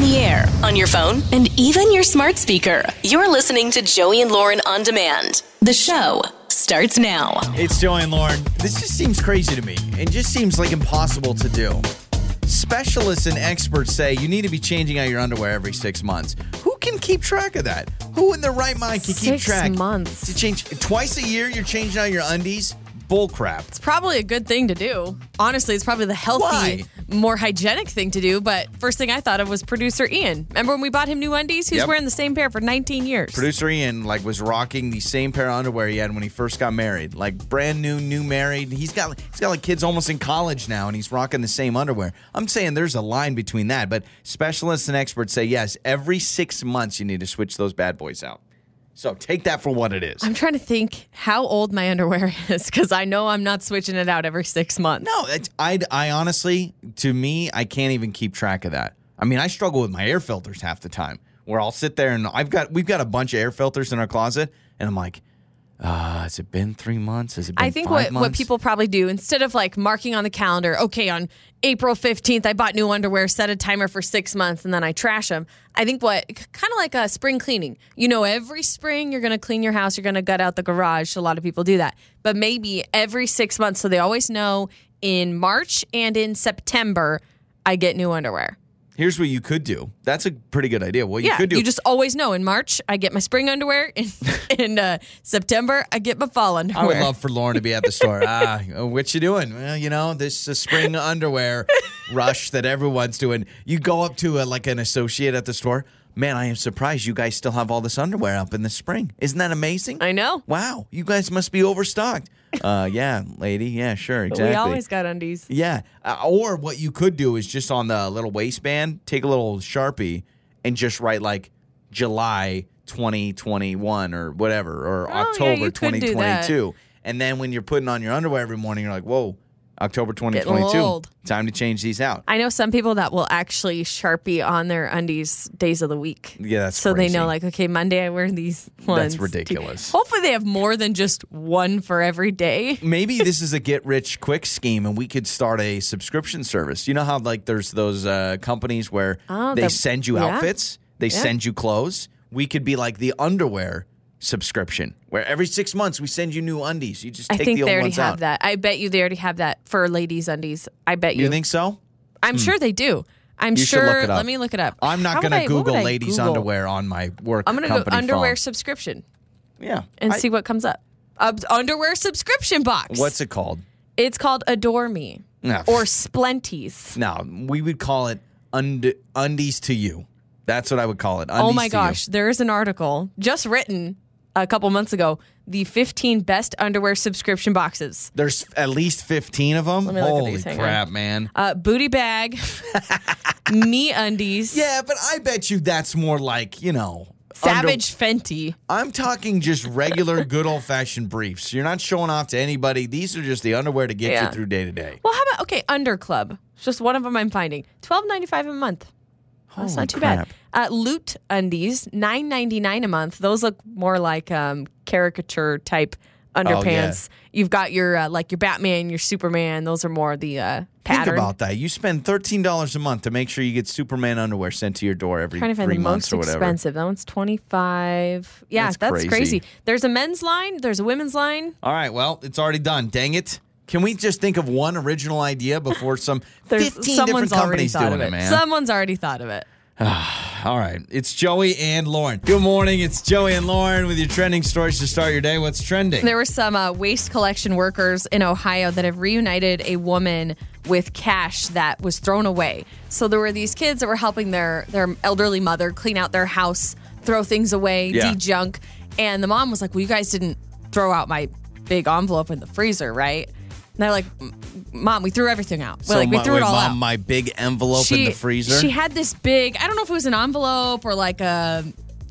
on the air, on your phone, and even your smart speaker. You're listening to Joey and Lauren on demand. The show starts now. It's Joey and Lauren. This just seems crazy to me. and just seems like impossible to do. Specialists and experts say you need to be changing out your underwear every six months. Who can keep track of that? Who in their right mind can keep track? Six track? months. To change twice a year, you're changing out your undies? Bull crap. It's probably a good thing to do. Honestly, it's probably the healthy, Why? more hygienic thing to do. But first thing I thought of was producer Ian. Remember when we bought him new undies? He was Yep. wearing the same pair for 19 years. Producer Ian like was rocking the same pair of underwear he had when he first got married. Like brand new, new married. He's got he's got like kids almost in college now and he's rocking the same underwear. I'm saying there's a line between that, but specialists and experts say yes, every 6 months you need to switch those bad boys out. So take that for what it is. I'm trying to think how old my underwear is because I know I'm not switching it out every six months. No, it's, I, I honestly, to me, I can't even keep track of that. I mean, I struggle with my air filters half the time. Where I'll sit there and I've got we've got a bunch of air filters in our closet, and I'm like, uh, has it been three months? Has it been I think what, what people probably do instead of like marking on the calendar, okay, on April 15th, I bought new underwear, set a timer for six months, and then I trash them. I think what kind of like a spring cleaning. You know, every spring you're going to clean your house, you're going to gut out the garage. A lot of people do that. But maybe every six months, so they always know in March and in September, I get new underwear. Here's what you could do. That's a pretty good idea. What you could do. you just always know. In March, I get my spring underwear. In, in uh, September, I get my fall underwear. I would love for Lauren to be at the store. ah, uh, what you doing? Well, you know, this uh, spring underwear rush that everyone's doing. You go up to a, like an associate at the store. Man, I am surprised you guys still have all this underwear up in the spring. Isn't that amazing? I know. Wow, you guys must be overstocked. Uh, yeah, lady. Yeah, sure, exactly. We always got undies. Yeah, uh, or what you could do is just on the little waistband, take a little sharpie and just write like July 2021 or whatever, or Oh, yeah, October you could do that. 2022. And then when you're putting on your underwear every morning, you're like, whoa, October 2022. old. Time to change these out. I know some people that will actually sharpie on their undies days of the week. Yeah, that's so crazy. they know, like, okay, Monday I wear these ones. That's ridiculous. Hopefully, they have more than just one for every day. Maybe this is a get rich quick scheme and we could start a subscription service. You know how like there's those uh, companies where Oh, they the- send you yeah. outfits, they Yeah. send you clothes. We could be like the underwear subscription where every 6 months we send you new undies. You just I take think the old they already ones have out. that. I bet you they already have that for ladies' undies. I bet you. You think so? I'm sure they do. I'm You sure. look it up. Let me look it up. I'm not going to I- what would Google ladies Google? underwear on my work I'm going to go underwear phone. subscription Yeah. and I- see what comes up. Uh, underwear subscription box. What's it called? It's called Adore Me No. or Splenties. No, we would call it und- undies to you. That's what I would call it. Oh my to you. gosh, there is an article just written a couple months ago. The 15 best underwear subscription boxes. There's at least 15 of them. me look at Holy these, hang crap, man. Uh, booty bag, me undies, Yeah, but I bet you that's more like, you know, Savage Fenty. I'm talking just regular good old fashioned briefs. You're not showing off to anybody. These are just the underwear to get Yeah. you through day to day. Well, how about okay, Under Club? It's just one of them I'm finding. Twelve ninety five a month. That's Holy not too crap. bad. Uh, Loot undies, nine ninety nine a month. Those look more like um, caricature type underpants. You've got your uh, like your Batman, your Superman. Those are more the uh, pattern. Think about that. You spend $13 a month to make sure you get Superman underwear sent to your door every trying to find three the months most or whatever. expensive. That one's twenty five. Yeah, That's that's, crazy. crazy. There's a men's line. There's a women's line. All right, well, it's already done. Dang it. Can we just think of one original idea before some 15 different companies doing of it, man? Someone's already thought of it. All right. It's Joey and Lauren. Good morning. It's Joey and Lauren with your trending stories to start your day. What's trending? There were some uh, waste collection workers in Ohio that have reunited a woman with cash that was thrown away. So there were these kids that were helping their their elderly mother clean out their house, throw things away, Yeah. de-junk, and the mom was like, "Well, you guys didn't throw out my big envelope in the freezer, right?" And they're like, "Mom, we threw everything out. We're like, we my, threw wait, it all Mom, out." my big envelope in the freezer. She had this big, I don't know if it was an envelope or like a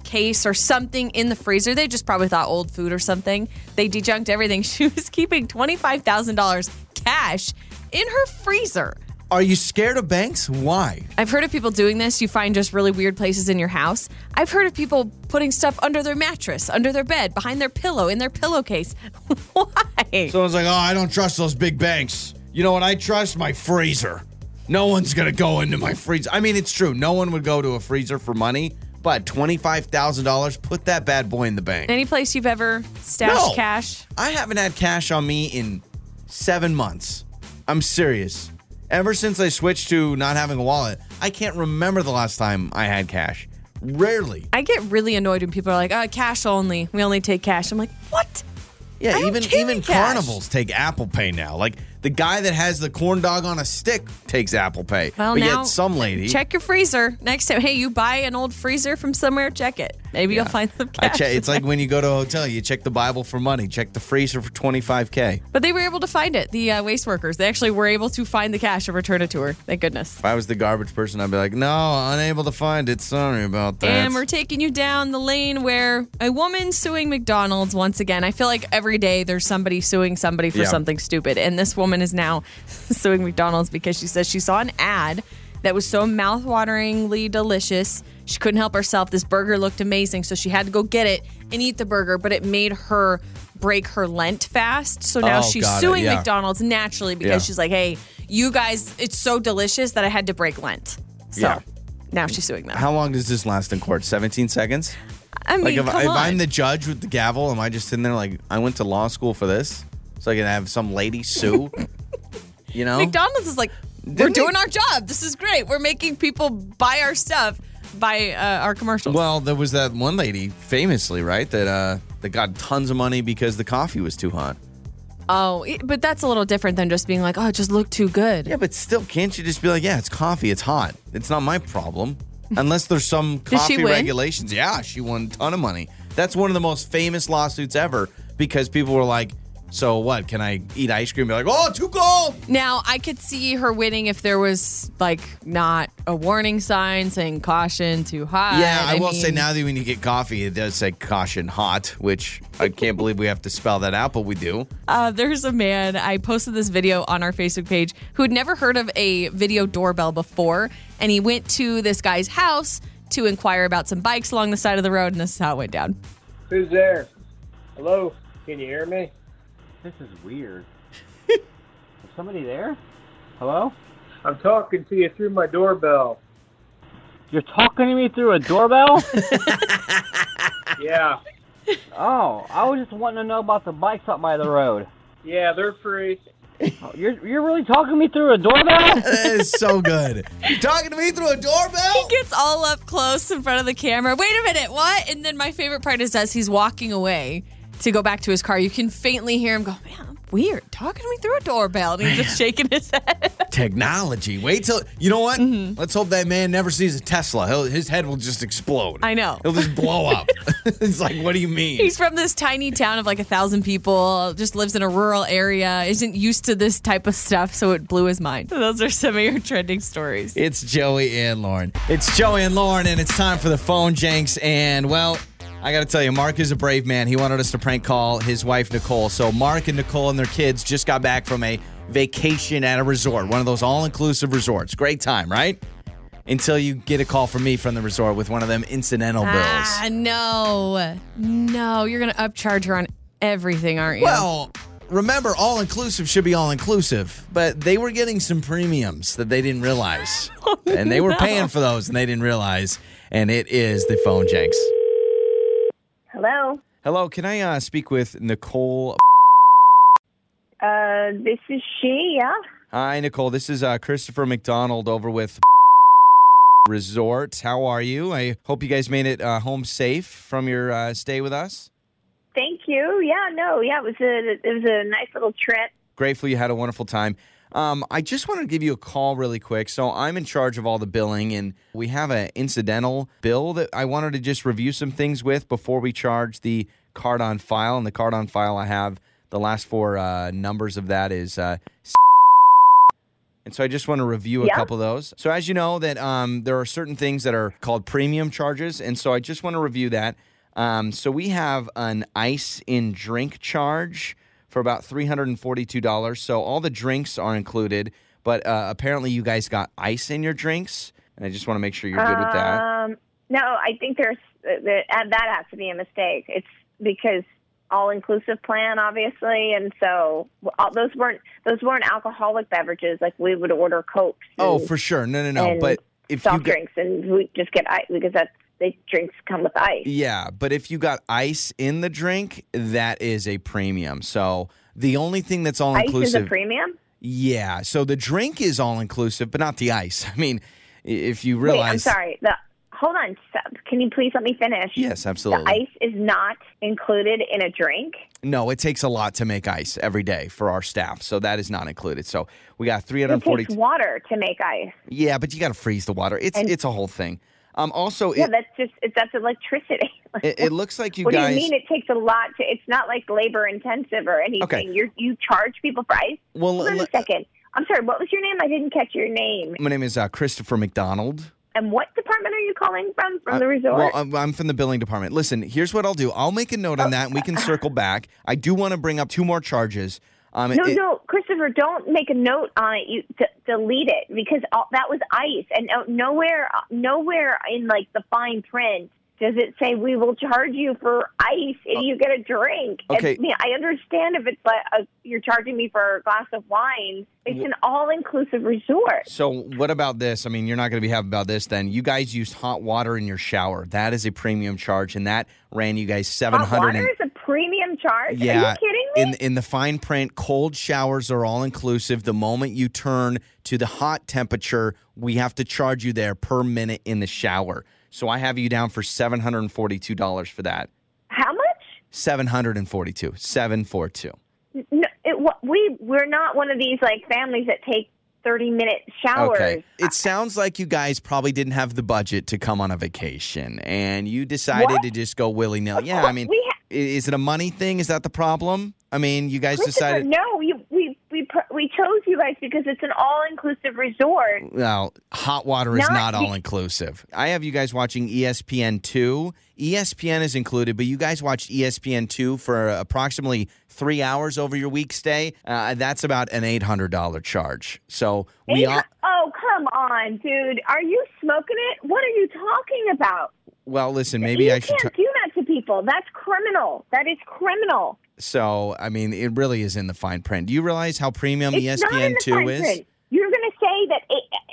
case or something in the freezer. They just probably thought old food or something. They dejunked everything. She was keeping $25,000 cash in her freezer. Are you scared of banks? Why? I've heard of people doing this. You find just really weird places in your house. I've heard of people putting stuff under their mattress, under their bed, behind their pillow, in their pillowcase. Why? Someone's like, oh, I don't trust those big banks. You know what I trust? My freezer. No one's gonna go into my freezer. I mean, it's true. No one would go to a freezer for money, but twenty five thousand dollars, put that bad boy in the bank. Any place you've ever stashed No. cash? I haven't had cash on me in seven months. I'm serious. Ever since I switched to not having a wallet, I can't remember the last time I had cash. Rarely. I get really annoyed when people are like, "Oh, cash only. We only take cash." I'm like, "What?" Yeah, even even cash. carnivals take Apple Pay now. Like the guy that has the corn dog on a stick takes Apple Pay. Well, but now yet some lady check your freezer next time. Hey, you buy an old freezer from somewhere, check it. Maybe you'll find some cash. in it's like when you go to a hotel, you check the Bible for money, check the freezer for 25K. But they were able to find it. The uh, waste workers, they actually were able to find the cash and return it to her. Thank goodness. If I was the garbage person, I'd be like, no, unable to find it. Sorry about that. And we're taking you down the lane where a woman suing McDonald's once again. I feel like every day there's somebody suing somebody for Yeah. something stupid. And this woman is now suing McDonald's because she says she saw an ad that was so mouthwateringly delicious. She couldn't help herself. This burger looked amazing, so she had to go get it and eat the burger, but it made her break her Lent fast. So now Oh, she's suing yeah. McDonald's naturally because Yeah. she's like, hey, you guys, it's so delicious that I had to break Lent. So Yeah. now she's suing them. How long does this last in court? 17 seconds? I mean, Like if, if. I'm the judge with the gavel, am I just sitting there like I went to law school for this, so I can have some lady sue? you know, McDonald's is like, we're Didn't doing they- our job. This is great. We're making people buy our stuff by uh, our commercials. Well, there was that one lady, famously, right, that uh that got tons of money because the coffee was too hot. oh, it- but that's a little different than just being like, oh, it just looked too good. Yeah, but still, can't you just be like, yeah, it's coffee, it's hot. It's not my problem. Unless there's some Did she coffee win? regulations. Yeah, she won a ton of money. That's one of the most famous lawsuits ever because people were like, so what? Can I eat ice cream? Be like, oh, too cold. Now, I could see her winning if there was like not a warning sign saying caution too hot. Yeah, I, will say now that when you get coffee, it does say caution hot, which I can't believe we have to spell that out, but we do. Uh, there's a man, I posted this video on our Facebook page who had never heard of a video doorbell before. And he went to this guy's house to inquire about some bikes along the side of the road. And this is how it went down. Who's there? Hello? Can you hear me? This is weird. is somebody there? Hello? I'm talking to you through my doorbell. You're talking to me through a doorbell? Yeah. oh, I was just wanting to know about the bikes up by the road. Yeah, they're free. Oh, You're you're really talking to me through a doorbell? That is so good. You talking to me through a doorbell? He gets all up close in front of the camera. Wait a minute, what? And then my favorite part is as he's walking away to go back to his car, you can faintly hear him go, Man, weird, talking to me through a doorbell. And he's just shaking his head. Technology. Wait till you know what? Mm-hmm. Let's hope that man never sees a Tesla. He'll, his head will just explode. I know. He'll just blow up. it's like, what do you mean? He's from this tiny town of like a thousand people, just lives in a rural area, isn't used to this type of stuff, so it blew his mind. Those are some of your trending stories. It's Joey and Lauren. It's Joey and Lauren, and it's time for the Phone Jenks. And well, I got to tell you, Mark is a brave man. He wanted us to prank call his wife Nicole. So Mark and Nicole and their kids just got back from a vacation at a resort, one of those all-inclusive resorts. Great time, right? Until you get a call from me from the resort with one of them incidental bills. Ah, no. No, you're going to upcharge her on everything, aren't you? Well, remember, all inclusive should be all inclusive, but they were getting some premiums that they didn't realize. and they were paying for those and they didn't realize. And it is the Phone Jenks. Hello. Hello, can I uh, speak with Nicole? Uh, this is she. Yeah. Hi, Nicole. This is uh, Christopher McDonald over with Resort. How are you? I hope you guys made it uh, home safe from your uh, stay with us. Thank you. Yeah. No. Yeah. It was a it was a nice little trip. Grateful you had a wonderful time. Um, I just want to give you a call really quick. So I'm in charge of all the billing, and we have an incidental bill that I wanted to just review some things with before we charge the card on file. And the card on file I have the last four uh, numbers of that is. Uh, and so I just want to review a Yeah. couple of those. So as you know, that um, there are certain things that are called premium charges, and so I just want to review that. Um, so we have an ice in drink charge for about three hundred and forty-two dollars. So all the drinks are included, but uh, apparently you guys got ice in your drinks, and I just want to make sure you're good with that. Um. No, I think there's uh, the, uh, that has to be a mistake. It's because all inclusive plan, obviously, and so all, those weren't those weren't alcoholic beverages like we would order cokes. Oh, for sure. No, no, no. and But if you soft drinks, and we just get ice because that's the drinks come with ice. yeah, but if you got ice in the drink, that is a premium. So the only thing that's all inclusive. Ice is a premium. yeah. So the drink is all inclusive, but not the ice. I mean, if you Wait, realize, I'm sorry. The hold on. Can you please let me finish? yes, The absolutely. ice is not included in a drink. No, it takes a lot to make ice every day for our staff, so that is not included. So we got It 340. takes water to make ice. Yeah, but you got to freeze the water. It's And- it's a whole thing. Um, also, Yeah, it, that's just it, that's electricity. it, it looks like you what guys. do you mean? It takes a lot to. It's not like labor intensive or anything. Okay. You you charge people for ice. Well, Hold on a second. I'm sorry. What was your name? I didn't catch your name. my name is uh, Christopher McDonald. And what department are you calling from? From Uh, the resort? Well, I'm, I'm from the billing department. Listen, here's what I'll do. I'll make a note on that, and we can circle back. I do want to bring up two more charges. Um, no, it- no, Christopher, don't make a note on it. You d- delete it because all, that was ice, and uh, nowhere, nowhere in like the fine print does it say we will charge you for ice if you get a drink. Oh. Okay. I mean, I understand if it's like a, you're charging me for a glass of wine. It's an all-inclusive resort. So, what about this? I mean, you're not going to be happy about this then. You guys used hot water in your shower. That is a premium charge, and that ran you guys Hot 700 water is a premium charge. Yeah, Are you kidding me? in in the fine print, cold showers are all inclusive. The moment you turn to the hot temperature, we have to charge you there per minute in the shower. So I have you down for seven hundred and forty two dollars for that. How much? Seven hundred and forty two. Seven four two. No, it, we we're not one of these like families that take thirty minute showers. Okay. It sounds like you guys probably didn't have the budget to come on a vacation, and you decided What? to just go willy nilly. Yeah, I mean, ha- is it a money thing? Is that the problem? I mean, you guys decided. no, you, we we chose you guys because it's an all inclusive resort. Well, hot water is Not not, all inclusive. I have you guys watching ESPN two. ESPN is included, but you guys watched ESPN two for approximately three hours over your week stay. Uh, that's about an eight hundred dollar charge. So we are. oh come on, dude, are you smoking it? What are you talking about? Well, listen, maybe you I should. T- do that to people. That's criminal. That is criminal. so I mean, it really is in the fine print. Do you realize how premium It's not in ESPN the two fine is? print. You're going to say that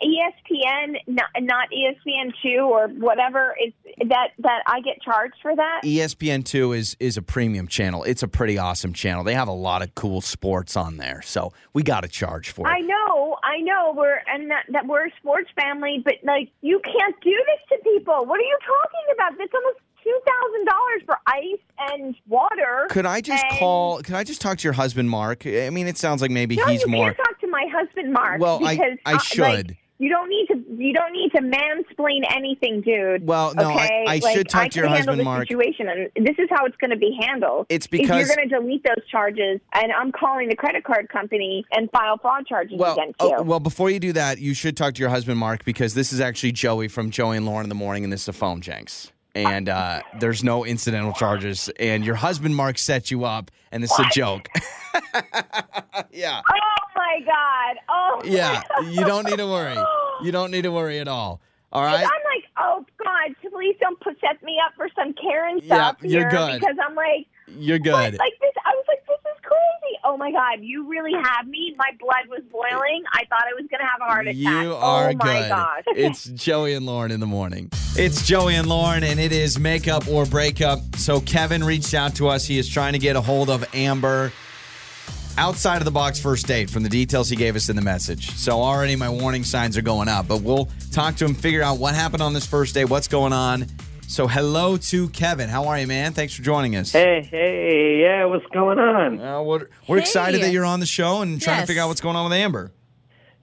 ESPN, not, not E ESPN two or whatever, is that that I get charged for that? E ESPN two is is a premium channel. It's a pretty awesome channel. They have a lot of cool sports on there, so we got to charge for it. I know, I know. We're and that, that we're a sports family, but like you can't do this to people. What are you talking about? That's almost two thousand dollars for ice and water. Could I just and- call? Could I just talk to your husband, Mark? I mean, it sounds like maybe No, he's you more. can't talk to my husband, Mark. Well, I- because, I uh, like, should. you don't need to. You don't need to mansplain anything, dude. Well, no, I- okay? I Like, should talk I to your husband, Mark. Situation, and this is how it's going to be handled. It's If because- you're going to delete those charges, and I'm calling the credit card company and file fraud charges Well, against you. oh, well, before you do that, you should talk to your husband, Mark, because this is actually Joey from Joey and Lauren in the morning, and this is a Phone Jenks. And uh, there's no incidental charges. And your husband, Mark, set you up, and this is a joke. yeah, oh my God! Oh yeah. You don't need to worry. You don't need to worry at all. All right. I'm like, oh God, please don't put, set me up for some Karen Yeah, stuff you're here good. because I'm like, You're what? good. like this. I was Oh my God, you really have me. My blood was boiling. I thought I was gonna have a heart attack. You oh are oh my good. gosh. It's Joey and Lauren in the morning. It's Joey and Lauren, and it is makeup or breakup. So Kevin reached out to us. He is trying to get a hold of Amber outside of the box first date from the details he gave us in the message. So already my warning signs are going up, but we'll talk to him, figure out what happened on this first date, what's going on. So hello to Kevin. How are you, man? Thanks for joining us. Hey, hey, yeah, what's going on? Uh, we're we're Hey. excited that you're on the show and trying to figure out what's going on with Amber.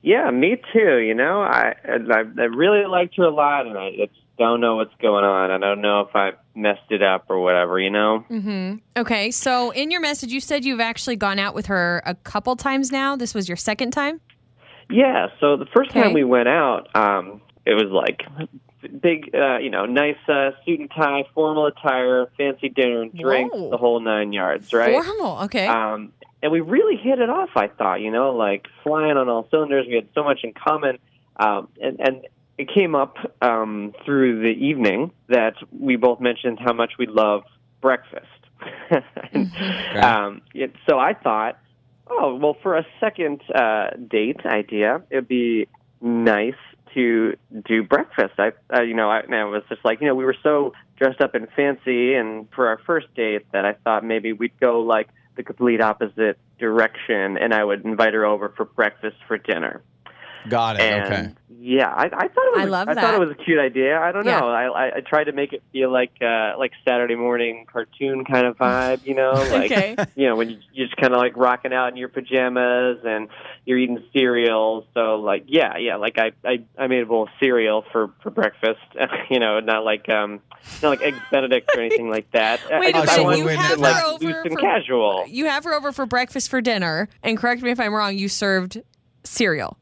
Yeah, me too. You know, I I, I really liked her a lot, and I just don't know what's going on. I don't know if I messed it up or whatever. You know. Mm-hmm. Okay, so in your message, you said you've actually gone out with her a couple times now. This was your second time. Yeah. So the first Okay. time we went out, um, it was like big, uh, you know, nice uh, suit and tie, formal attire, fancy dinner and drinks, Whoa. the whole nine yards, right? Formal. Okay. Um, and we really hit it off. I thought, you know, like flying on all cylinders. We had so much in common, um, and and it came up um, through the evening that we both mentioned how much we love breakfast. um, yeah, so I thought, oh well, for a second uh, date idea, it'd be nice to do breakfast. I, uh, you know, I, I was just like, you know, we were so dressed up and fancy, and for our first date, that I thought maybe we'd go like the complete opposite direction, and I would invite her over for breakfast for dinner. Got it. And okay. yeah, I, I thought it was. I love thought that. it was a cute idea. I don't Yeah. know. I, I I tried to make it feel like uh like Saturday morning cartoon kind of vibe. You know, like Okay. you know when you, you're just kind of like rocking out in your pajamas and you're eating cereal. So like yeah, yeah. Like I I, I made a bowl of cereal for for breakfast. you know, not like um not like eggs Benedict or anything like that. Wait I a just minute, wanted you it have like her over loose and for- casual. You have her over for breakfast for dinner, and correct me if I'm wrong. You served cereal.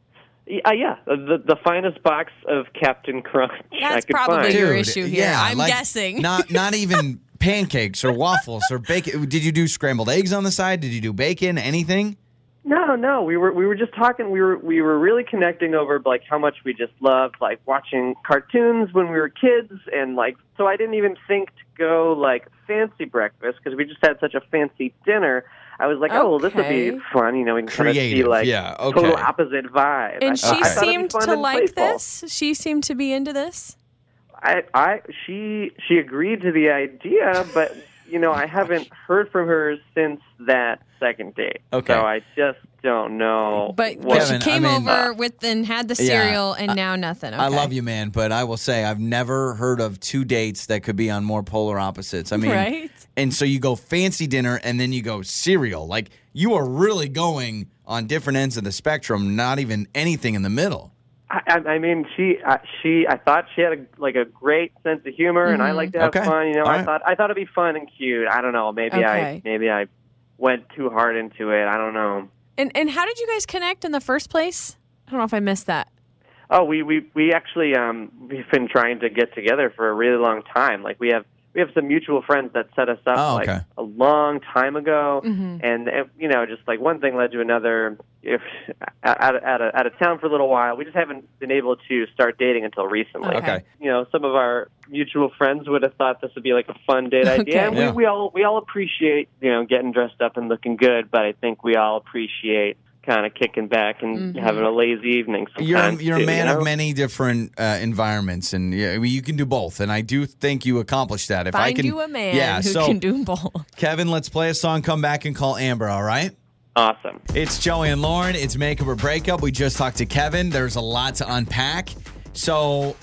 Uh, yeah, the the finest box of Captain Crunch I That's could probably find. your Dude, issue here. yeah, I'm like, guessing. Not not even pancakes or waffles or bacon. Did you do scrambled eggs on the side? Did you do bacon? Anything? No, no, we were we were just talking. We were we were really connecting over like how much we just loved like watching cartoons when we were kids, and like so I didn't even think to go like fancy breakfast because we just had such a fancy dinner. I was like, oh, well, this would be fun, you know, we can kind of see Creative, like yeah, total okay. opposite vibe. and I she thought- I thought it'd be seemed fun to and like playful. this. She seemed to be into this. I, I, she, she agreed to the idea, but you know, I haven't heard from her since that second date. Okay. So I just don't know. But, what- but she Kevin, I came mean- over with and had the Yeah. cereal, and now nothing. I love you, man, but I will say I've never heard of two dates that could be on more polar opposites. I mean, Right? and so you go fancy dinner and then you go cereal. Like you are really going on different ends of the spectrum. Not even anything in the middle. I, I I mean, she, uh, she, I thought she had a, like a great sense of humor, and I like to have Okay. fun. You know, All I right. thought, I thought it'd be fun and cute. I don't know. Maybe I, maybe I went too hard into it. I don't know. And and how did you guys connect in the first place? I don't know if I missed that. Oh, we we we actually um we've been trying to get together for a really long time. Like we have we have some mutual friends that set us up Oh, like a long time ago, and uh, you know, just like one thing led to another. If out of, out of out of town for a little while, we just haven't been able to start dating until recently. Okay. Okay. You know, some of our mutual friends would have thought this would be like a fun date idea. Okay. And Yeah. we, we all we all appreciate you know getting dressed up and looking good, but I think we all appreciate kind of kicking back and having a lazy evening. You're a, Sometimes you're a man you know? of many different uh, environments, and yeah, I mean, you can do both. And I do think you accomplished that. If I Find can, you a man yeah. who so can do both. Kevin, let's play a song. Come back and call Amber. All right. Awesome. It's Joey and Lauren. It's Makeup or Breakup. We just talked to Kevin. There's a lot to unpack. So,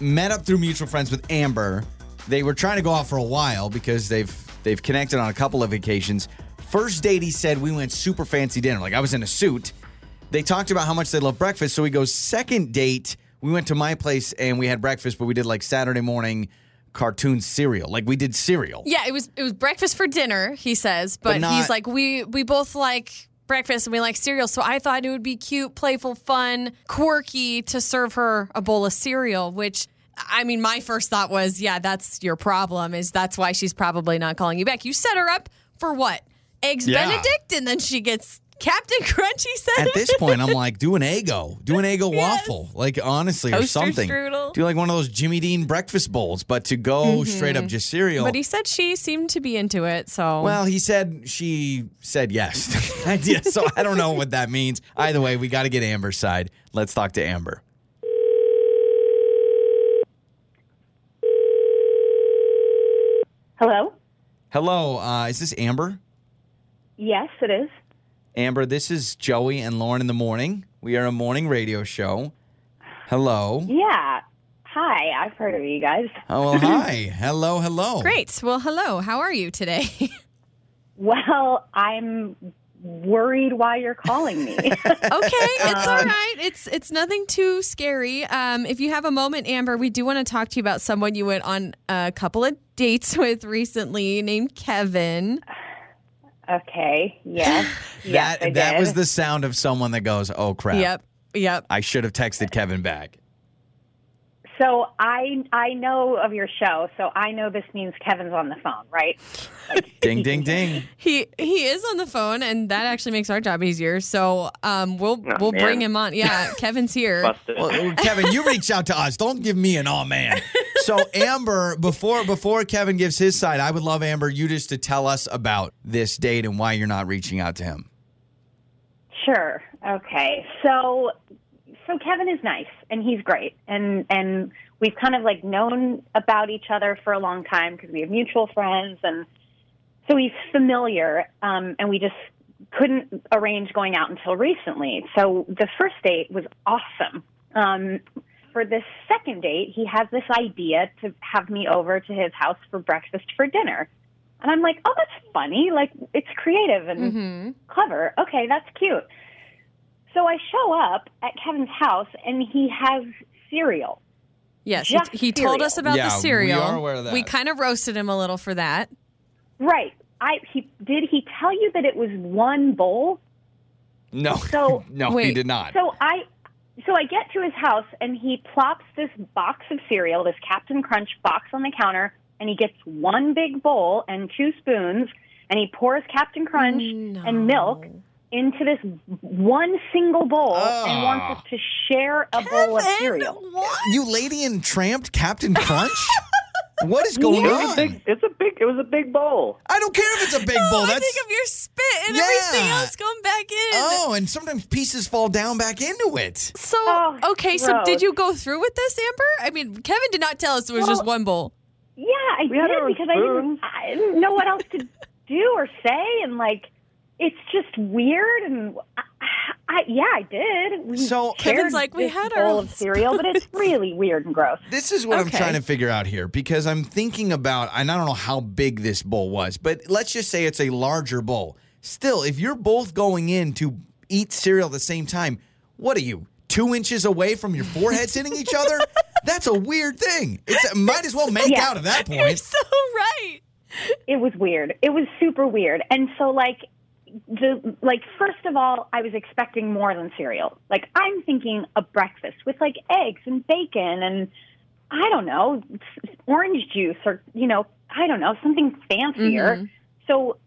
met up through mutual friends with Amber. They were trying to go out for a while because they've they've connected on a couple of occasions. First date, he said we went super fancy dinner. Like I was in a suit. They talked about how much they love breakfast. So he goes, second date, we went to my place and we had breakfast, but we did like Saturday morning cartoon cereal. Like we did cereal. Yeah, it was it was breakfast for dinner, he says, but, But not- he's like we we both like breakfast and we like cereal, so I thought it would be cute, playful, fun, quirky to serve her a bowl of cereal, which I mean, my first thought was, yeah, that's your problem. Is that's why she's probably not calling you back. You set her up for what? Eggs Yeah. Benedict, and then she gets Captain Crunchy He said. At this point, I'm like, do an Eggo, do an Eggo Yes. waffle, like honestly, or something. strudel. Do like one of those Jimmy Dean breakfast bowls, but to go straight up just cereal. Mm-hmm. but he said she seemed to be into it, so well, he said she said yes to idea, so I don't know what that means. Either way, we got to get Amber's side. Let's talk to Amber. Hello? Hello, uh, is this Amber? Yes, it is. Amber, this is Joey and Lauren in the morning. We are a morning radio show. Hello. Yeah. Hi, I've heard of you guys. Oh, well, hi. Hello, hello. great. Well, hello. How are you today? Well, I'm worried why you're calling me. Okay, it's all right. It's it's nothing too scary. Um, if you have a moment, Amber, we do want to talk to you about someone you went on a couple of dates with recently, named Kevin. Okay. Yes. yes, that that did. was the sound of someone that goes, "Oh crap." Yep, yep. I should have texted Kevin back. So I I know of your show, so I know this means Kevin's on the phone, right? Ding, ding, ding. He he is on the phone, and that actually makes our job easier. So um, we'll Oh, we'll man. bring him on. Yeah, Kevin's here. Well, Kevin, you reach out to us. Don't give me an oh man. So Amber, before before Kevin gives his side, I would love Amber you just to tell us about this date and why you're not reaching out to him. Sure. Okay. So so Kevin is nice and he's great and and we've kind of like known about each other for a long time because we have mutual friends and so he's familiar um and we just couldn't arrange going out until recently. So the first date was awesome. Um for this second date, he has this idea to have me over to his house for breakfast for dinner. And I'm like, "Oh, that's funny. Like it's creative and hmm clever. Okay, that's cute. So I show up at Kevin's house and he has cereal. Yes, he, Just he told us about Yeah, the we cereal. are aware of that. We kind of roasted him a little for that. Right. I he did he tell you that it was one bowl? No. So- no, he did not. So I so I get to his house and he plops this box of cereal, this Captain Crunch box on the counter, and he gets one big bowl and two spoons and he pours Captain Crunch and milk into this one single bowl and Oh. wants us to share a bowl of cereal. What? you lady and tramped Captain Crunch? what is going It was a on? big. It's a big. It was a big bowl. I don't care if it's a big bowl. Oh, I That's think of your spit and everything else going back in. Oh, and sometimes pieces fall down back into it. So Oh, okay, so did you go through with this, Amber? I mean, Kevin did not tell us it was just one bowl. Yeah, I We had did because I didn't. I didn't know what else to do or say, and like, it's just weird. And I, I yeah, I did. We So- shared Kevin's like, we had our bowl of cereal, but it's really weird and gross. This is what I'm trying to figure out here because I'm thinking about, and I don't know how big this bowl was, but let's just say it's a larger bowl. Still, if you're both going in to eat cereal at the same time, what are you, two inches away from your foreheads hitting each other? That's a weird thing. It's might as well make Yeah. out at that You're point. so right. It was weird. It was super weird. And so like. The like first of all, I was expecting more than cereal. Like I'm thinking a breakfast with like eggs and bacon and I don't know, orange juice or you know, I don't know, something fancier. Mm-hmm. So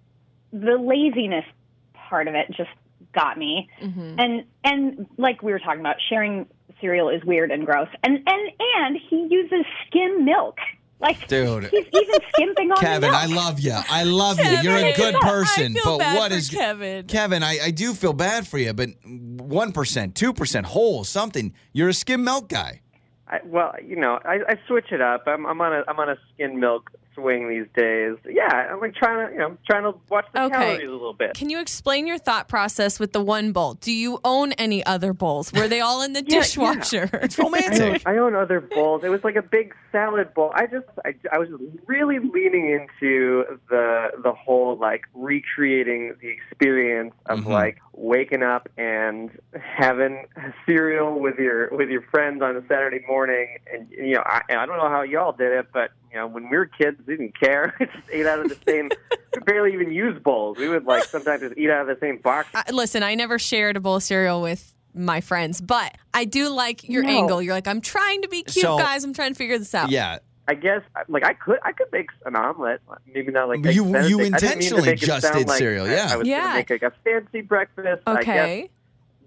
the laziness part of it just got me. Mm-hmm. And and like we were talking about, sharing cereal is weird and gross. And and and he uses skim milk. Like Dude. he's even skimping on Kevin, the milk. I love you. I love you. Kevin, You're a good I person. feel but bad what for is Kevin? Kevin, I, I do feel bad for you, but 1%, 2%, whole, something. You're a skim milk guy. I, well, you know, I, I switch it up. I'm, I'm on a I'm on a skim milk swing these days. Yeah, I'm like trying to you know trying to watch the Okay. calories a little bit. Can you explain your thought process with the one bowl? Do you own any other bowls? Were they all in the Yeah, dishwasher? It's I own, romantic. I own other bowls. It was like a big salad bowl. I just, I, I was really leaning into the the whole like recreating the experience of Mhm. like waking up and having cereal with your with your friends on a Saturday morning. And you know, I, I don't know how y'all did it, but you know, when we were kids, we didn't care. We just ate out of the same. we barely even use bowls. We would like sometimes just eat out of the same box. I, listen, I never shared a bowl of cereal with my friends, but I do like your No. angle. You're like, I'm trying to be cute, So- guys. I'm trying to figure this out. Yeah. I guess like I could I could make an omelet. Maybe not like you- you I didn't mean to intentionally make it just did like cereal, yeah. I, was Yeah. gonna make like a fancy breakfast. I guess Okay.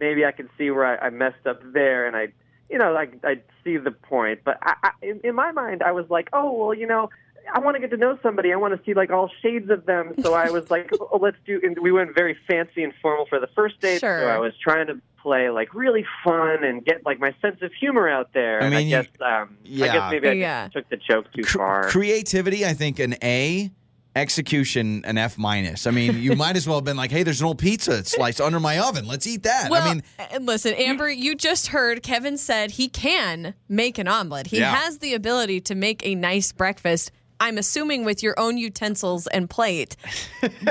maybe I can see where I, I messed up there, and I, you know, I I see the point. But I, I, in, in my mind, I was like, oh well, you know. I want to get to know somebody. I want to see like all shades of them. So I was like, oh, let's do. And we went very fancy and formal for the first date. Sure. So I was trying to play like really fun and get like my sense of humor out there. I and I mean, you- guess, um, I guess maybe I Yeah. took the joke too Cr- far. creativity, I think an A. Execution, an F minus. I mean, you might as well have been like, "Hey, there's an old pizza slice under my oven. Let's eat that." Well, I mean, listen, Amber, you just heard Kevin said he can make an omelet. He Yeah. has the ability to make a nice breakfast. I'm assuming with your own utensils and plate.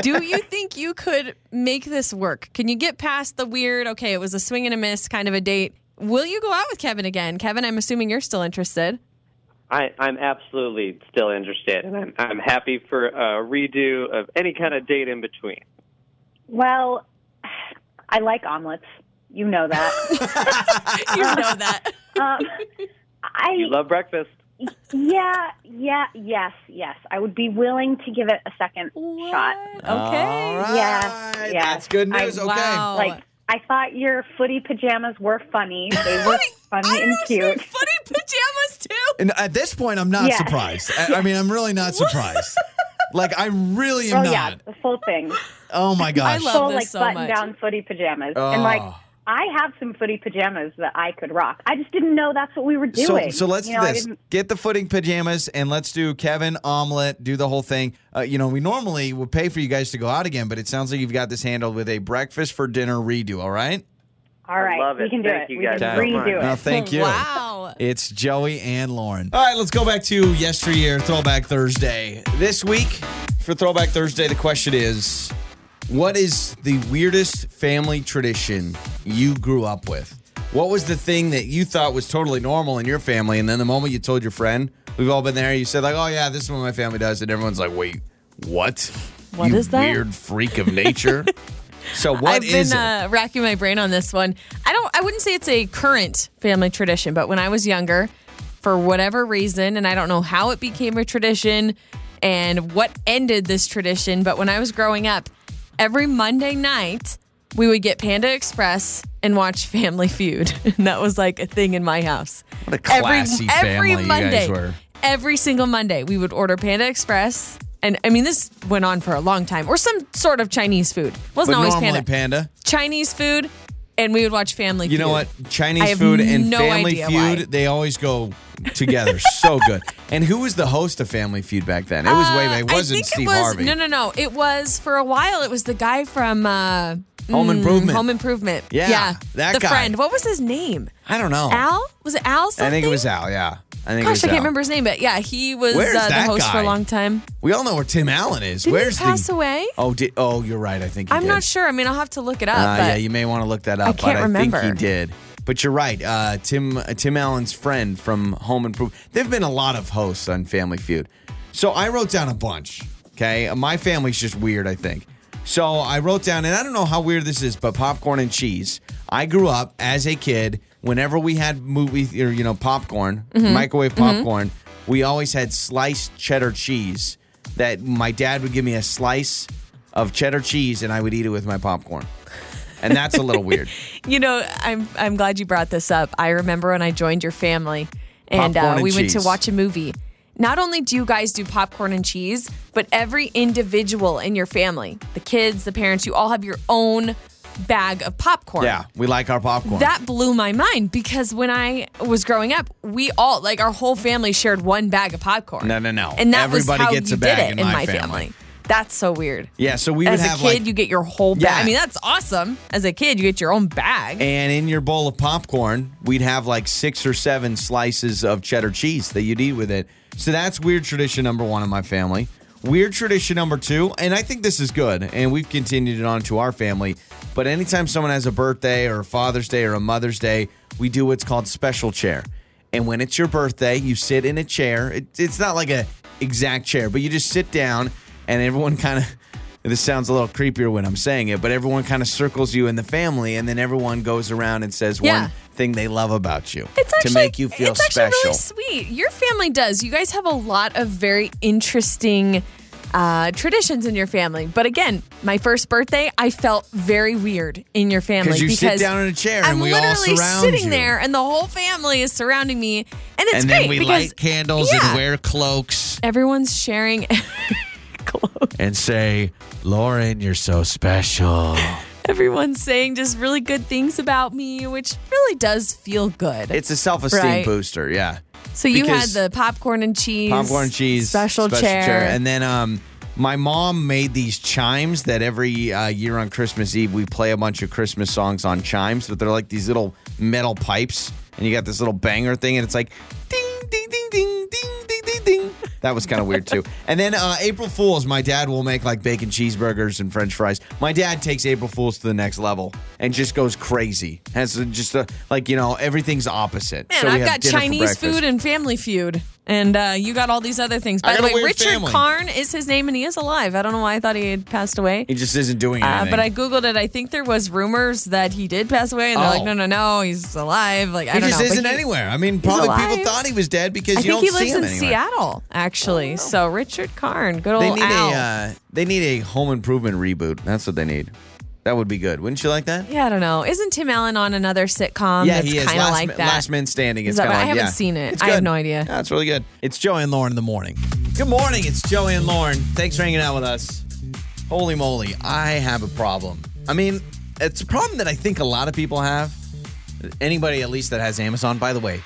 Do you think you could make this work? Can you get past the weird, okay, it was a swing and a miss kind of a date? Will you go out with Kevin again? Kevin, I'm assuming you're still interested. I, I'm absolutely still interested, and I'm, I'm happy for a redo of any kind of date in between. Well, I like omelets. You know that. You know that. um, I You love breakfast. yeah, yeah, yes, yes. I would be willing to give it a second shot. Okay. All right. Yeah, yeah. That's good I- news. okay. Wow. Like I thought your footy pajamas were funny. They were funny I and was wearing cute. footy pajamas too. And at this point, I'm not Yeah. surprised. I, I mean, I'm really not surprised. like, I really am Oh not. yeah, the full thing. Oh my gosh. I love Full this like so button down footy pajamas. And oh. like Oh. I have some footy pajamas that I could rock. I just didn't know that's what we were doing. so let's You know, I this. Get the footing pajamas and let's do Kevin omelet. Do the whole thing. Uh, you know, we normally would pay for you guys to go out again, but it sounds like you've got this handled with a breakfast for dinner redo. All right. All right, love we can do Thank it. you we can so redo much. No, thank you. Wow. It's Joey and Lauren. All right, let's go back to yesteryear, Throwback Thursday. This week, for Throwback Thursday, the question is What is the weirdest family tradition you grew up with? What was the thing that you thought was totally normal in your family? And then the moment you told your friend, we've all been there, you said, like, oh, yeah, this is what my family does. And everyone's like, wait, what? What you is that? Weird freak of nature. so, what I've is been uh, racking my brain on this one. I don't. I wouldn't say it's a current family tradition, but when I was younger, for whatever reason, and I don't know how it became a tradition and what ended this tradition, but when I was growing up, every Monday night we would get Panda Express and watch Family Feud, and that was like a thing in my house. What a classy family you guys were. Every single Monday, we would order Panda Express. And I mean, this went on for a long time, or some sort of Chinese food. Wasn't but always normally, Panda. Panda. Chinese food, and we would watch Family Feud. You Feud. know what? Chinese food and no Family Feud, why. they always go together so good. And who was the host of Family Feud back then? It was way Uh, back. It wasn't I think Steve it was, Harvey. No, no, no. It was for a while. It was the guy from uh, Home mm, Improvement. Home Improvement. Yeah, yeah. that the guy. friend. What was his name? I don't know. Al? Was it Al? Something? I think it was Al, yeah. I think Gosh, I can't remember his name, but yeah, he was Where's uh, the that host for guy? a long time. We all know where Tim Allen is. Did Where's he pass the away? Oh, did, oh, you're right. I think he I'm did. not sure. I mean, I'll have to look it up. Uh, but yeah, you may want to look that up. I can't but I remember. think he did. But you're right. Uh, Tim uh, Tim Allen's friend from Home Improvement. There've been a lot of hosts on Family Feud. So I wrote down a bunch. Okay, my family's just weird. I think. So I wrote down, and I don't know how weird this is, but popcorn and cheese. I grew up as a kid. Whenever we had movie or you know popcorn, Mm-hmm. microwave popcorn, we always had sliced cheddar cheese. That my dad would give me a slice of cheddar cheese, and I would eat it with my popcorn. And that's a little weird. You know, I'm I'm glad you brought this up. I remember when I joined your family and, uh, and we went to watch a movie. Not only do you guys do popcorn and cheese, but every individual in your family, the kids, the parents, you all have your own bag of popcorn. Yeah, we like our popcorn. That blew my mind because when I was growing up, we all like our whole family shared one bag of popcorn. No, no, no. And that Everybody was how gets you a bag did it in in my my family. family. That's so weird. yeah, so we would As a have kid, like you get your whole bag. Yeah. I mean, that's awesome. As a kid, you get your own bag. and in your bowl of popcorn, we'd have like six or seven slices of cheddar cheese that you'd eat with it. So that's weird tradition number one in my family. Weird tradition number two, and I think this is good, and we've continued it on to our family. But anytime someone has a birthday or a Father's Day or a Mother's Day, we do what's called special chair. And when it's your birthday, you sit in a chair. It, it's not like a exact chair, but you just sit down, and everyone kind of. This sounds a little creepier when I'm saying it, but everyone kind of circles you in the family, and then everyone goes around and says Yeah. one thing they love about you It's actually to make you feel it's actually special. really sweet. Your family does. You guys have a lot of very interesting uh, traditions in your family. But again, my first birthday, I felt very weird in your family 'Cause you sit because down in a chair I'm and we all literally sitting you. there, and the whole family is surrounding me, and it's and great then we because light candles yeah, and wear cloaks Everyone's sharing. clothes. and say, Lauren, you're so special. Everyone's saying just really good things about me, which really does feel good. It's a self esteem Right. booster, yeah. so you had because- the popcorn and cheese, Popcorn and cheese, special, chair. and then um, my mom made these chimes that every uh, year on Christmas Eve we play a bunch of Christmas songs on chimes, but they're like these little metal pipes, and you got this little banger thing, and it's like ding, ding, ding, ding, ding, ding, ding, ding. That was kind of weird too. And then uh, April Fools, my dad will make like bacon cheeseburgers and French fries. My dad takes April Fools to the next level and just goes crazy. Has a- just a, like you know everything's opposite. Man, I've got dinner for Chinese breakfast. food and Family Feud, And uh, you got all these other things. I By the a way, weird Richard family. Karn is his name, and he is alive. I don't know why I thought he had passed away. He just isn't doing Uh, but I googled it. I think there was rumors that he did pass away, and they're Oh. like, no, no, no, he's alive. Like I he don't just know. but isn't he- anywhere. I mean, probably people alive. thought he was dead because I you think don't he see lives him in anywhere. Seattle, actually. So Richard Karn, good old They need Al. a uh, they need a home improvement reboot. That's what they need. That would be good. Wouldn't you like that? yeah, I don't know. Isn't Tim Allen on another sitcom yeah, that's he is. kind of Last, like Ma- that? Last Man Standing. It's that kind of right? I haven't yeah. seen it. I have no idea. Yeah, it's really good. It's Joey and Lauren in the morning. Good morning. It's Joey and Lauren. Thanks for hanging out with us. Holy moly, I have a problem. I mean, it's a problem that I think a lot of people have. Anybody, at least, that has Amazon. By the way,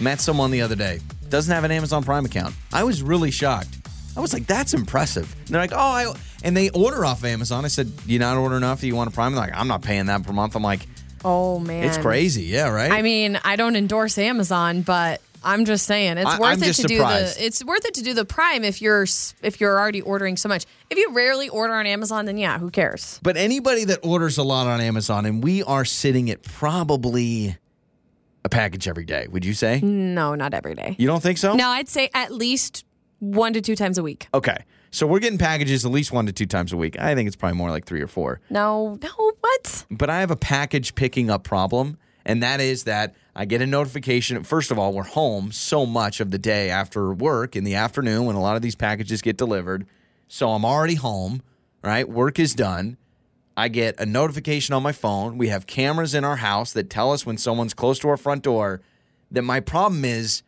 met someone the other day doesn't have an Amazon Prime account. I was really shocked. I was like, "That's impressive." And they're like, "Oh, I," and they order off of Amazon. I said, "Do you not order enough? Do you want a Prime?" They're like, "I'm not paying that per month." I'm like, Oh man, "It's crazy, yeah, right?" I mean, I don't endorse Amazon, but I'm just saying it's I- worth I'm it to surprised. do the. It's worth it to do the Prime if you're if you're already ordering so much. If you rarely order on Amazon, then yeah, who cares? But anybody that orders a lot on Amazon, and we are sitting at probably a package every day, would you say? No, not every day. You don't think so? No, I'd say at least one to two times a week. Okay. So we're getting packages at least one to two times a week. I think it's probably more like three or four. No, no, what? But I have a package picking up problem, and that is that I get a notification. First of all, we're home so much of the day after work in the afternoon when a lot of these packages get delivered. So I'm already home, right? Work is done. I get a notification on my phone. We have cameras in our house that tell us when someone's close to our front door. That my problem is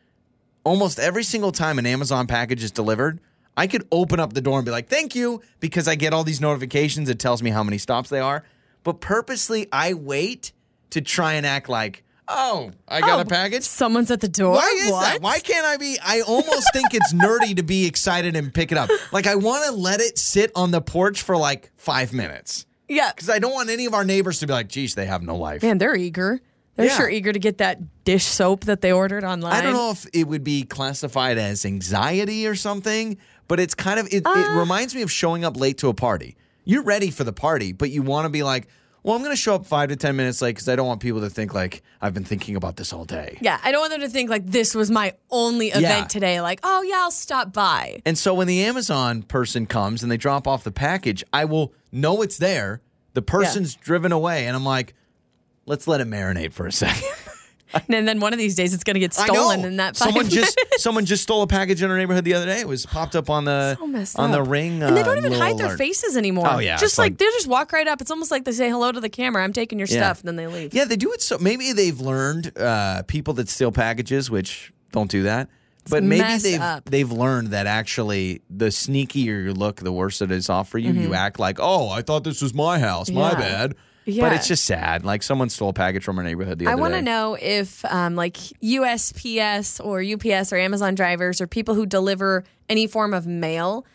almost every single time an Amazon package is delivered, I could open up the door and be like, thank you, because I get all these notifications. It tells me how many stops they are. But purposely, I wait to try and act like, oh, I got oh, a package. Someone's at the door. Why is what? that? Why can't I be? I almost think it's nerdy to be excited and pick it up. Like, I want to let it sit on the porch for like five minutes Yeah, because I don't want any of our neighbors to be like, geez, they have no life. man, they're eager. They're Yeah. sure eager to get that dish soap that they ordered online. I don't know if it would be classified as anxiety or something, but it's kind of it, Uh. it reminds me of showing up late to a party. You're ready for the party, but you want to be like, well, I'm going to show up five to ten minutes late because I don't want people to think like I've been thinking about this all day. Yeah, I don't want them to think like this was my only event Yeah. today. Like, oh yeah, I'll stop by. And so when the Amazon person comes and they drop off the package, I will know it's there. The person's driven away, and I'm like, let's let it marinate for a second. And then one of these days it's going to get stolen in that someone just someone just stole a package in our neighborhood the other day. It was popped up on the So on the up. ring, and they uh, don't even hide their faces anymore. Oh, yeah, just like, like- they just walk right up. It's almost like they say hello to the camera. I'm taking your Yeah. stuff, and then they leave. Yeah, they do it so maybe they've learned uh, people that steal packages, which don't do that. But maybe they've up. they've learned that actually the sneakier you look, the worse it is off for you. You act like, oh, I thought this was my house, my Mm-hmm. Yeah. But it's just sad. Like someone stole a package from our neighborhood the other I want to know if um, like USPS or UPS or Amazon drivers or people who deliver any form of mail,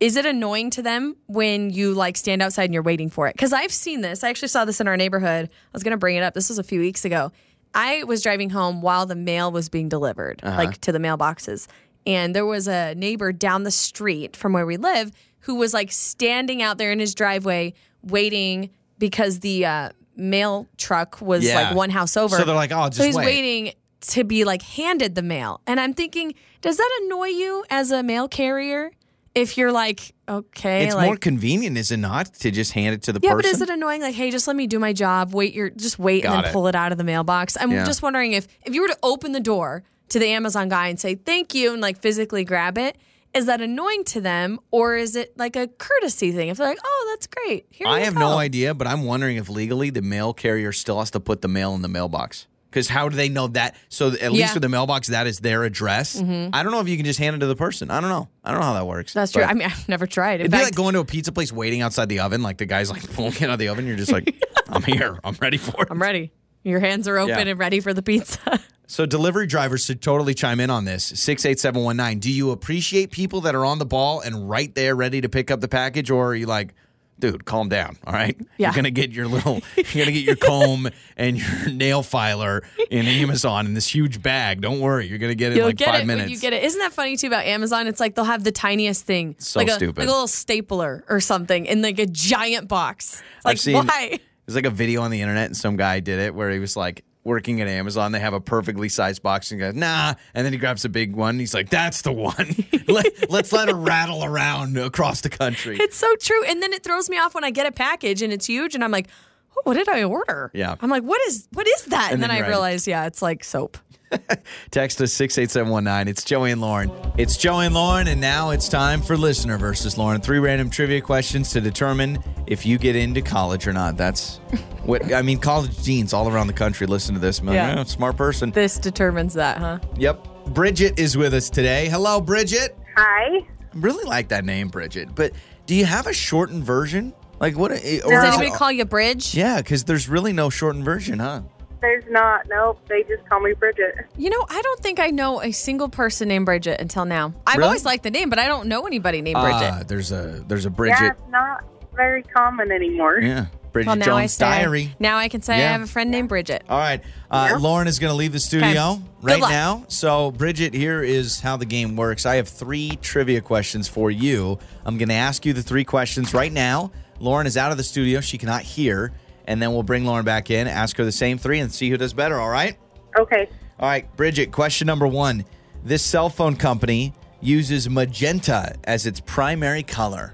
is it annoying to them when you like stand outside and you're waiting for it? Because I've seen this. I actually saw this in our neighborhood. I was going to bring it up. This was a few weeks ago. I was driving home while the mail was being delivered, like to the mailboxes. And there was a neighbor down the street from where we live who was like standing out there in his driveway waiting because the uh, mail truck was Yeah. like one house over. So they're like, "Oh, so he's wait." waiting to be like handed the mail. And I'm thinking, does that annoy you as a mail carrier? If you're like, okay, It's like, more convenient, is it not, to just hand it to the yeah, person? but is it annoying? Like, hey, just let me do my job. Wait, your just wait Got and then it. pull it out of the mailbox. I'm Yeah. just wondering if if you were to open the door to the Amazon guy and say thank you and like physically grab it, is that annoying to them or is it like a courtesy thing? If they're like, oh, that's great. Here I have go. no idea, but I'm wondering if legally the mail carrier still has to put the mail in the mailbox. Because how do they know that? So at Yeah. least with the mailbox, that is their address. Mm-hmm. I don't know if you can just hand it to the person. I don't know. I don't know how that works. That's true. I mean, I've never tried. In It'd be like going to a pizza place waiting outside the oven. Like the guy's like pulling it out of the oven. You're just like, I'm here. I'm ready for it. I'm ready. Your hands are open Yeah. and ready for the pizza. So delivery drivers should totally chime in on this. 68719. Do you appreciate people that are on the ball and right there ready to pick up the package or are you like, dude, calm down, all right? Yeah. You're going to get your little you're going to get your comb and your nail filer in Amazon in this huge bag. Don't worry. You're going to get it You'll like get 5 it minutes. when you get it. Isn't that funny too about Amazon? It's like they'll have the tiniest thing, So like a, stupid. like a little stapler or something in like a giant box. It's like I've seen why? There's like a video on the internet and some guy did it where he was like working at Amazon. They have a perfectly sized box and he goes, nah. And then he grabs a big one. He's like, that's the one. let, let's let it rattle around across the country. It's so true. And then it throws me off when I get a package and it's huge and I'm like, oh, what did I order? Yeah. I'm like, what is what is that? And And, then then, I right. realize, yeah, it's like soap. Text us 68719. It's Joey and Lauren. It's Joey and Lauren, and now it's time for listener versus Lauren. Three random trivia questions to determine if you get into college or not. That's what I mean. College deans all around the country listen to this. I'm Yeah. "Oh, smart person. This determines that, huh? Yep. Bridget is with us today. Hello, Bridget. Hi. I really like that name, Bridget. But do you have a shortened version? Like what? Eh, or Does anybody it- call you Bridge? Yeah, because there's really no shortened version, huh? There's not. Nope. They just call me Bridget. You know, I don't think I know a single person named Bridget until now. I've Really? always liked the name, but I don't know anybody named Bridget. Ah, there's a there's a Yeah, Bridget. it's not very common anymore. Yeah, Bridget well, now I Jones say Diary. now I can say Yeah. I have a friend named Bridget. All right. Uh, Lauren is going to leave the studio Good right luck. now. So, Bridget, here is how the game works. I have three trivia questions for you. I'm going to ask you the three questions right now. Lauren is out of the studio. She cannot hear. And then we'll bring Lauren back in, ask her the same three, and see who does better. All right? Okay. All right, Bridget, question number one. This cell phone company uses magenta as its primary color.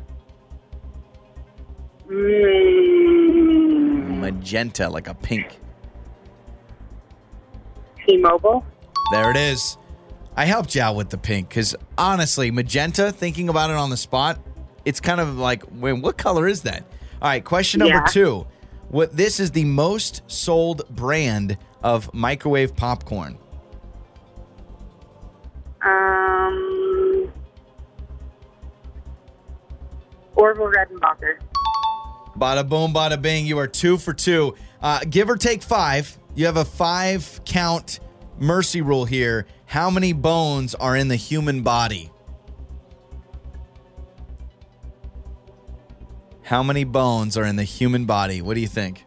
Mm, Magenta, like a pink. T-Mobile. There it is. I helped you out with the pink because honestly, magenta, thinking about it on the spot, it's kind of like, wait, what color is that? All right, question number Yeah. two. What this is the most sold brand of microwave popcorn. Um, Orville Redenbacher. Bada boom, bada bing. You are two for two. Uh, give or take five. You have a five count mercy rule here. How many bones are in the human body? How many bones are in the human body? What do you think?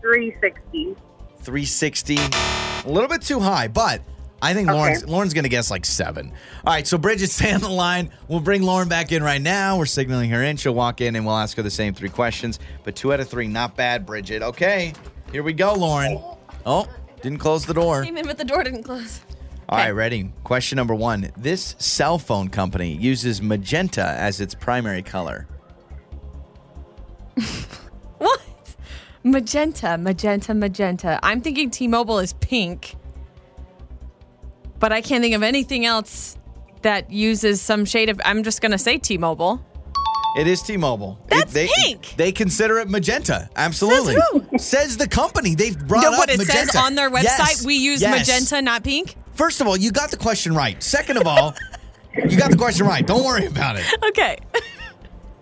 360. 360. A little bit too high, but I think Okay. Lauren's Lauren's gonna guess like seven. All right, so Bridget, stay on the line. We'll bring Lauren back in right now. We're signaling her in. She'll walk in and we'll ask her the same three questions. But two out of three, not bad, Bridget. Okay, here we go, Lauren. Oh, didn't close the door. Came in, but the door didn't close. All right, ready? Question number one. This cell phone company uses magenta as its primary color. What? Magenta, magenta, magenta. I'm thinking T-Mobile is pink, but I can't think of anything else that uses some shade of. I'm just gonna say T-Mobile. It is T-Mobile. It- That's they, pink. They consider it magenta. Absolutely. Says the company. They've brought You know up what it magenta. says on their website? Yes. We use Yes. magenta, not pink. First of all, you got the question right. Second of all, you got the question right. Don't worry about it. Okay.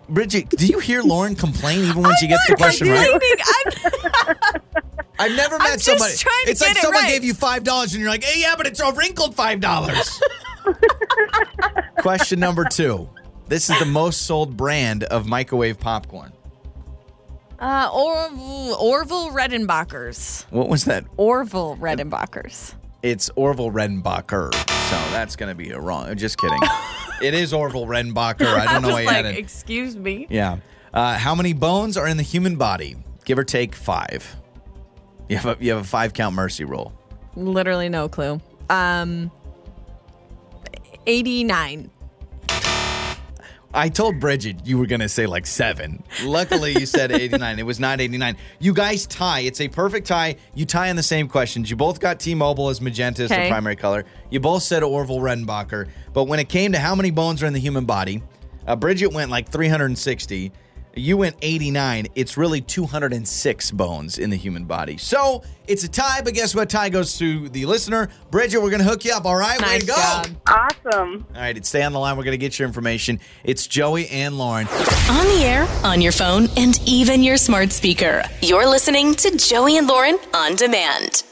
Bridget, do you hear Lauren complain even when she gets the question right? I'm, I've never met I'm just somebody. to it's like it someone right. gave you five dollars and you're like, hey, yeah, but it's a wrinkled five dollars. question number two. This is the most sold brand of microwave popcorn. uh, Orville, Orville Redenbachers. What was that? Orville Redenbachers. It's Orville Redenbacher. So that's going to be a wrong. Just kidding. it is Orville Redenbacher. I don't know was why you like, had it. excuse me. Yeah. Uh, how many bones are in the human body? Give or take five. You have a, you have a five count mercy rule. Literally no clue. Um, 89. I told Bridget you were going to say like seven. Luckily, you said 89. It was not 89. You guys tie. It's a perfect tie. You tie on the same questions. You both got T Mobile as magenta as the primary color. You both said Orville Redenbacher. But when it came to how many bones are in the human body, uh, Bridget went like 360. You went 89. It's really 206 bones in the human body. So it's a tie, but guess what? Tie goes to the listener. Bridget, we're going to hook you up. All right? Way to go. job. Awesome. All right, stay on the line. We're going to get your information. It's Joey and Lauren. On the air, on your phone, and even your smart speaker. You're listening to Joey and Lauren on demand.